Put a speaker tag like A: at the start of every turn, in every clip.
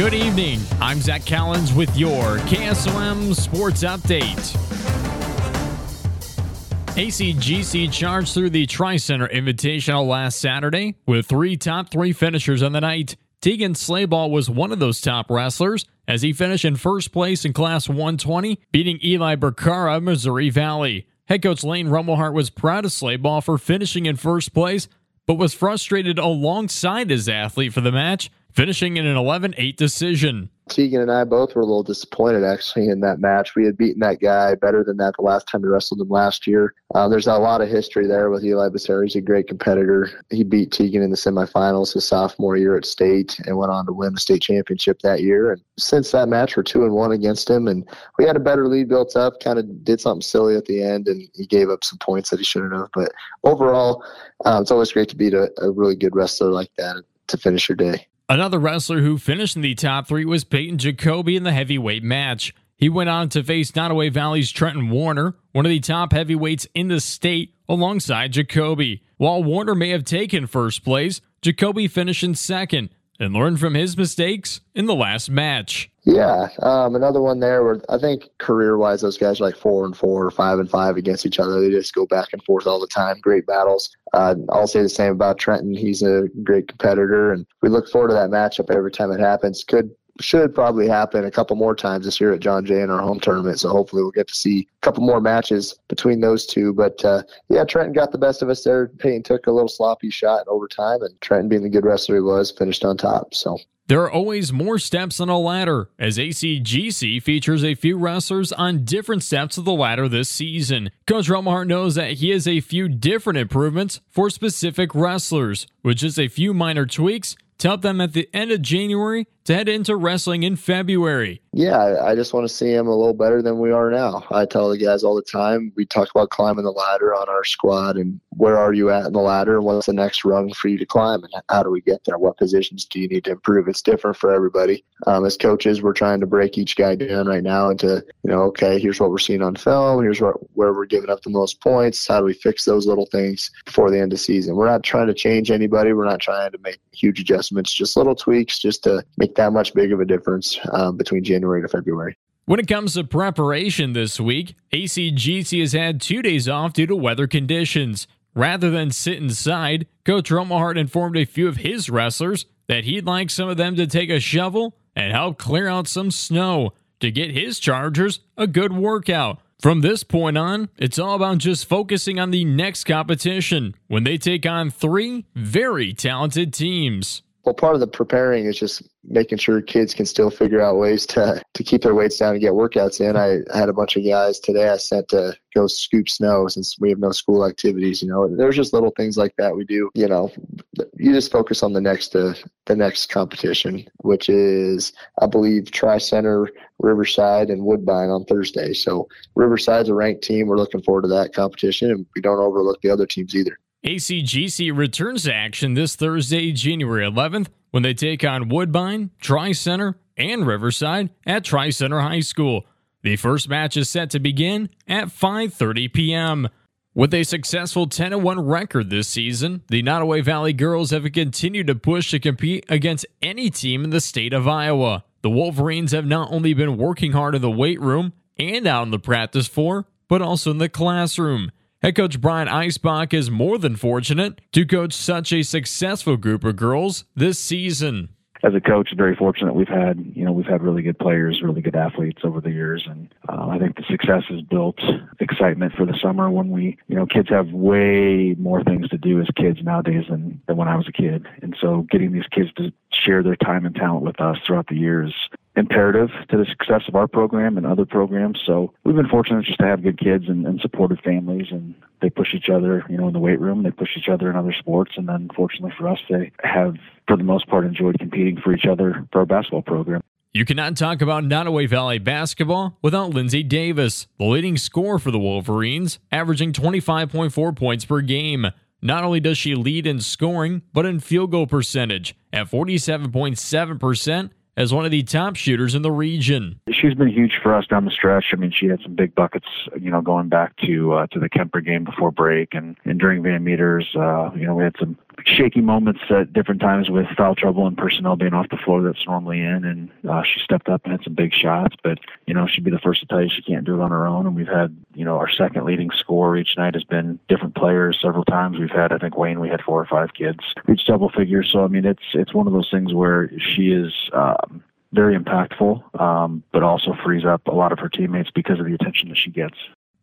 A: Good evening. I'm Zach Collins with your KSLM Sports Update. ACGC charged through the Tri Center Invitational last Saturday with three top three finishers on the night. Tegan Slayball was one of those top wrestlers as he finished in first place in Class 120, beating Eli Becerra of Missouri Valley. Head coach Lane Rummelhart was proud of Slayball for finishing in first place, but was frustrated alongside his athlete for the match finishing in an 11 8 decision.
B: Tegan and I both were a little disappointed actually in that match. We had beaten that guy better than that the last time we wrestled him last year. Uh, there's a lot of history there with Eli Becerra. He's a great competitor. He beat Tegan in the semifinals his sophomore year at state and went on to win the state championship that year. And since that match, we're two and one against him, and we had a better lead built up. Kind of did something silly at the end, and he gave up some points that he shouldn't have. But overall, uh, it's always great to beat a, a really good wrestler like that to finish your day.
A: Another wrestler who finished in the top three was Peyton Jacoby in the heavyweight match. He went on to face Nodaway Valley's Trenton Warner, one of the top heavyweights in the state, alongside Jacoby. While Warner may have taken first place, Jacoby finished in second and learn from his mistakes in the last match.
B: Yeah, um, another one there where I think career wise, those guys are like four and four or five and five against each other. They just go back and forth all the time. Great battles. Uh, I'll say the same about Trenton. He's a great competitor, and we look forward to that matchup every time it happens. Could should probably happen a couple more times this year at John Jay in our home tournament. So hopefully we'll get to see a couple more matches between those two. But uh, yeah, Trenton got the best of us there. Payne took a little sloppy shot in overtime, and Trenton, being the good wrestler he was, finished on top. So
A: there are always more steps on a ladder, as ACGC features a few wrestlers on different steps of the ladder this season. Coach Rummelhart knows that he has a few different improvements for specific wrestlers, with just a few minor tweaks to help them at the end of January head into wrestling in February.
B: Yeah, I just want to see them a little better than we are now. I tell the guys all the time, we talk about climbing the ladder on our squad and where are you at in the ladder what's the next rung for you to climb and how do we get there? What positions do you need to improve? It's different for everybody. Um, as coaches, we're trying to break each guy down right now into, you know, okay, here's what we're seeing on film, here's where we're giving up the most points, how do we fix those little things before the end of season? We're not trying to change anybody, we're not trying to make huge adjustments, just little tweaks just to make that much big of a difference um, between January to February.
A: When it comes to preparation this week, ACGC has had two days off due to weather conditions. Rather than sit inside, Coach Rummelhart informed a few of his wrestlers that he'd like some of them to take a shovel and help clear out some snow to get his Chargers a good workout. From this point on, it's all about just focusing on the next competition when they take on three very talented teams.
B: Well, part of the preparing is just making sure kids can still figure out ways to to keep their weights down and get workouts in. I had a bunch of guys today I sent to go scoop snow since we have no school activities. You know, there's just little things like that we do. You know, you just focus on the next uh, the next competition, which is I believe Tri Center, Riverside, and Woodbine on Thursday. So Riverside's a ranked team. We're looking forward to that competition, and we don't overlook the other teams either.
A: ACGC returns to action this Thursday, January 11th, when they take on Woodbine, Tri Center, and Riverside at Tri Center High School. The first match is set to begin at 5:30 p.m. With a successful 10 1 record this season, the Nodaway Valley girls have continued to push to compete against any team in the state of Iowa. The Wolverines have not only been working hard in the weight room and out on the practice floor, but also in the classroom. Head coach Brian Eisbach is more than fortunate to coach such a successful group of girls this season.
C: As a coach, very fortunate. We've had, you know, we've had really good players, really good athletes over the years, and uh, I think the success has built excitement for the summer. When we, you know, kids have way more things to do as kids nowadays than, than when I was a kid, and so getting these kids to share their time and talent with us throughout the years imperative to the success of our program and other programs. So we've been fortunate just to have good kids and, and supportive families, and they push each other, you know, in the weight room. They push each other in other sports, and then fortunately for us, they have, for the most part, enjoyed competing for each other for our basketball program.
A: You cannot talk about Nodaway Valley basketball without Lindsay Davis, the leading scorer for the Wolverines, averaging 25.4 points per game. Not only does she lead in scoring, but in field goal percentage at 47.7% as one of the top shooters in the region.
C: She's been huge for us down the stretch. I mean, she had some big buckets, you know, going back to uh, to the Kuemper game before break, and and during Van Meters, uh, you know, we had some shaky moments at different times with foul trouble and personnel being off the floor that's normally in, and uh, she stepped up and had some big shots. But you know, she'd be the first to tell you she can't do it on her own. And we've had you know our second leading scorer each night has been different players several times. We've had I think Wayne we had four or five kids reach double figures. So I mean it's it's one of those things where she is. Um, very impactful, um, but also frees up a lot of her teammates because of the attention that she gets.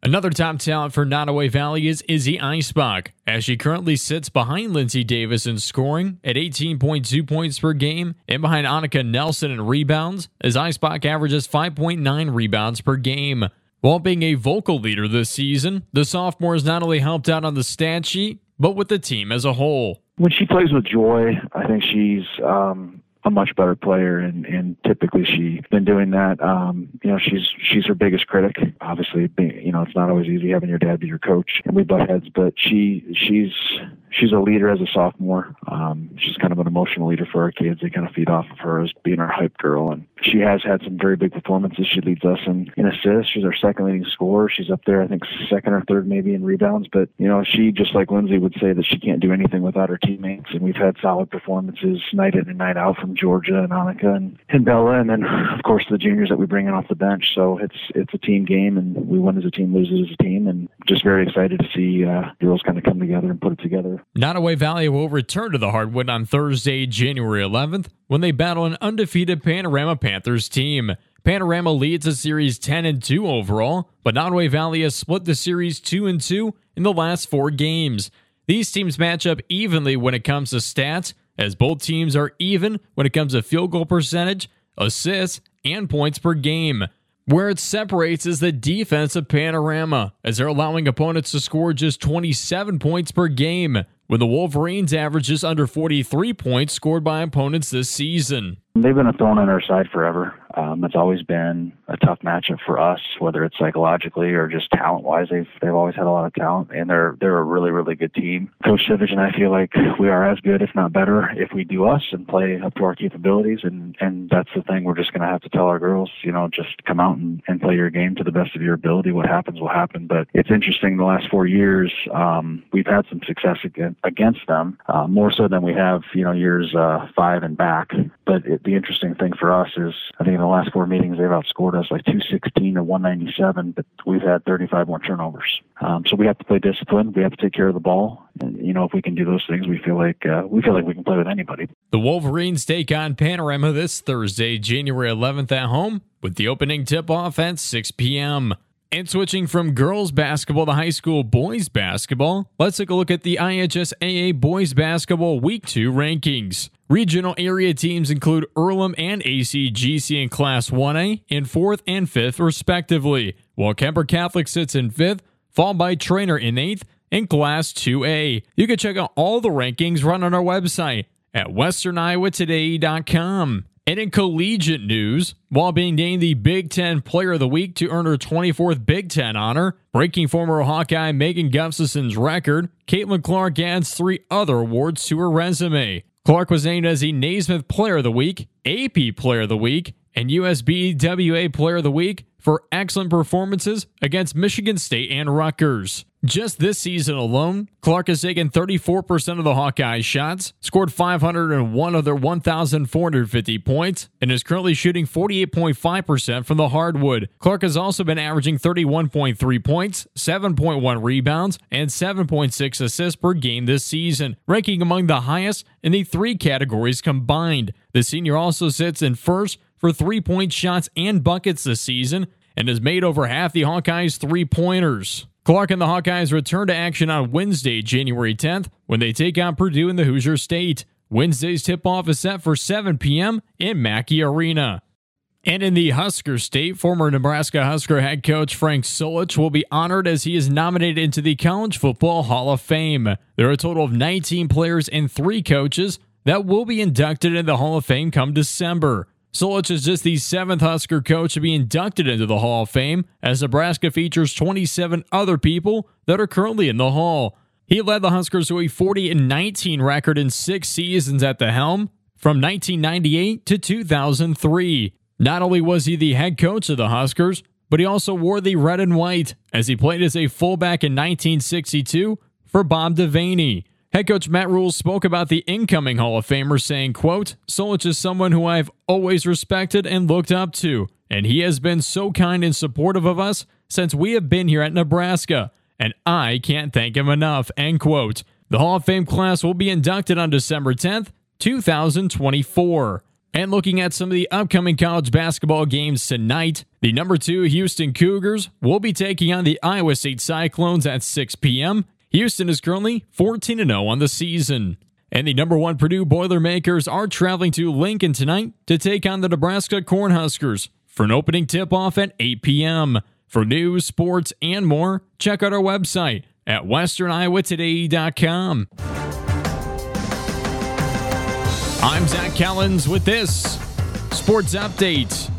A: Another top talent for Nodaway Valley is Izzy Eisbach, as she currently sits behind Lindsay Davis in scoring at 18.2 points per game and behind Annika Nelson in rebounds, as Eisbach averages 5.9 rebounds per game. While being a vocal leader this season, the sophomore has not only helped out on the stat sheet, but with the team as a whole.
C: When she plays with joy, I think she's um, a much better player, and, and typically she's been doing that. Um, you know, she's she's her biggest critic. Obviously, you know, it's not always easy having your dad be your coach, and we butt heads. But she she's she's a leader as a sophomore. Um, she's kind of an emotional leader for our kids. They kind of feed off of her as being our hype girl, and she has had some very big performances. She leads us in, in assists. She's our second leading scorer. She's up there, I think, second or third maybe in rebounds. But you know, she just like Lindsay would say that she can't do anything without her teammates. And we've had solid performances night in and night out from Georgia and Annika and, and Bella, and then of course the juniors that we bring in off the bench. So it's it's a team game, and we win as a team, lose as a team, and just very excited to see uh, girls kind of come together and put it together.
A: Nodaway Valley will return to the hardwood on Thursday, January 11th, when they battle an undefeated Panorama Panthers team. Panorama leads the series 10 and 2 overall, but Nodaway Valley has split the series 2 and 2 in the last 4 games. These teams match up evenly when it comes to stats, as both teams are even when it comes to field goal percentage, assists, and points per game. Where it separates is the defensive Panorama, as they're allowing opponents to score just 27 points per game, when the Wolverines average just under 43 points scored by opponents this season.
C: They've been a thorn in our side forever. Um, it's always been a tough matchup for us, whether it's psychologically or just talent wise. They've they've always had a lot of talent, and they're they're a really really good team. Coach Savage and I feel like we are as good, if not better, if we do us and play up to our capabilities. And and that's the thing. We're just going to have to tell our girls, you know, just come out and, and play your game to the best of your ability. What happens will happen. But it's interesting. The last four years, um, we've had some success against them, uh, more so than we have, you know, years uh, five and back. But it, the interesting thing for us is, I think in the last four meetings they've outscored us like 216 to 197, but we've had 35 more turnovers. Um, so we have to play discipline. We have to take care of the ball. And you know, if we can do those things, we feel like uh, we feel like we can play with anybody.
A: The Wolverines take on Panorama this Thursday, January 11th at home, with the opening tip-off at 6 p.m. And switching from girls basketball to high school boys basketball, let's take a look at the IHSAA boys basketball week 2 rankings. Regional area teams include Earlham and ACGC in Class 1A in 4th and 5th, respectively, while Kuemper Catholic sits in 5th, followed by Treynor in 8th, in Class 2A. You can check out all the rankings run on our website at westerniowatoday.com. And in collegiate news, while being named the Big Ten Player of the Week to earn her 24th Big Ten honor, breaking former Hawkeye Megan Gustafson's record, Caitlin Clark adds three other awards to her resume. Clark was named as the Naismith Player of the Week, AP Player of the Week, and USBWA Player of the Week for excellent performances against Michigan State and Rutgers. Just this season alone, Clark has taken 34% of the Hawkeyes shots, scored 501 of their 1,450 points, and is currently shooting 48.5% from the hardwood. Clark has also been averaging 31.3 points, 7.1 rebounds, and 7.6 assists per game this season, ranking among the highest in the three categories combined. The senior also sits in first for three point shots and buckets this season and has made over half the Hawkeyes three pointers. Clark and the Hawkeyes return to action on Wednesday, January 10th, when they take on Purdue in the Hoosier State. Wednesday's tip off is set for 7 p.m. in Mackey Arena. And in the Husker State, former Nebraska Husker head coach Frank Solich will be honored as he is nominated into the College Football Hall of Fame. There are a total of 19 players and three coaches that will be inducted in the Hall of Fame come December. Solich is just the seventh Husker coach to be inducted into the Hall of Fame, as Nebraska features 27 other people that are currently in the Hall. He led the Huskers to a 40 19 record in six seasons at the helm from 1998 to 2003. Not only was he the head coach of the Huskers, but he also wore the red and white as he played as a fullback in 1962 for Bob Devaney. Head coach Matt Rhule spoke about the incoming Hall of Famer, saying, quote, Solich is someone who I've always respected and looked up to, and he has been so kind and supportive of us since we have been here at Nebraska, and I can't thank him enough, end quote. The Hall of Fame class will be inducted on December 10th, 2024. And looking at some of the upcoming college basketball games tonight, the number two Houston Cougars will be taking on the Iowa State Cyclones at 6 p.m. Houston is currently 14 0 on the season. And the number one Purdue Boilermakers are traveling to Lincoln tonight to take on the Nebraska Cornhuskers for an opening tip off at 8 p.m. For news, sports, and more, check out our website at westerniowatoday.com. I'm Zach Collins with this Sports Update.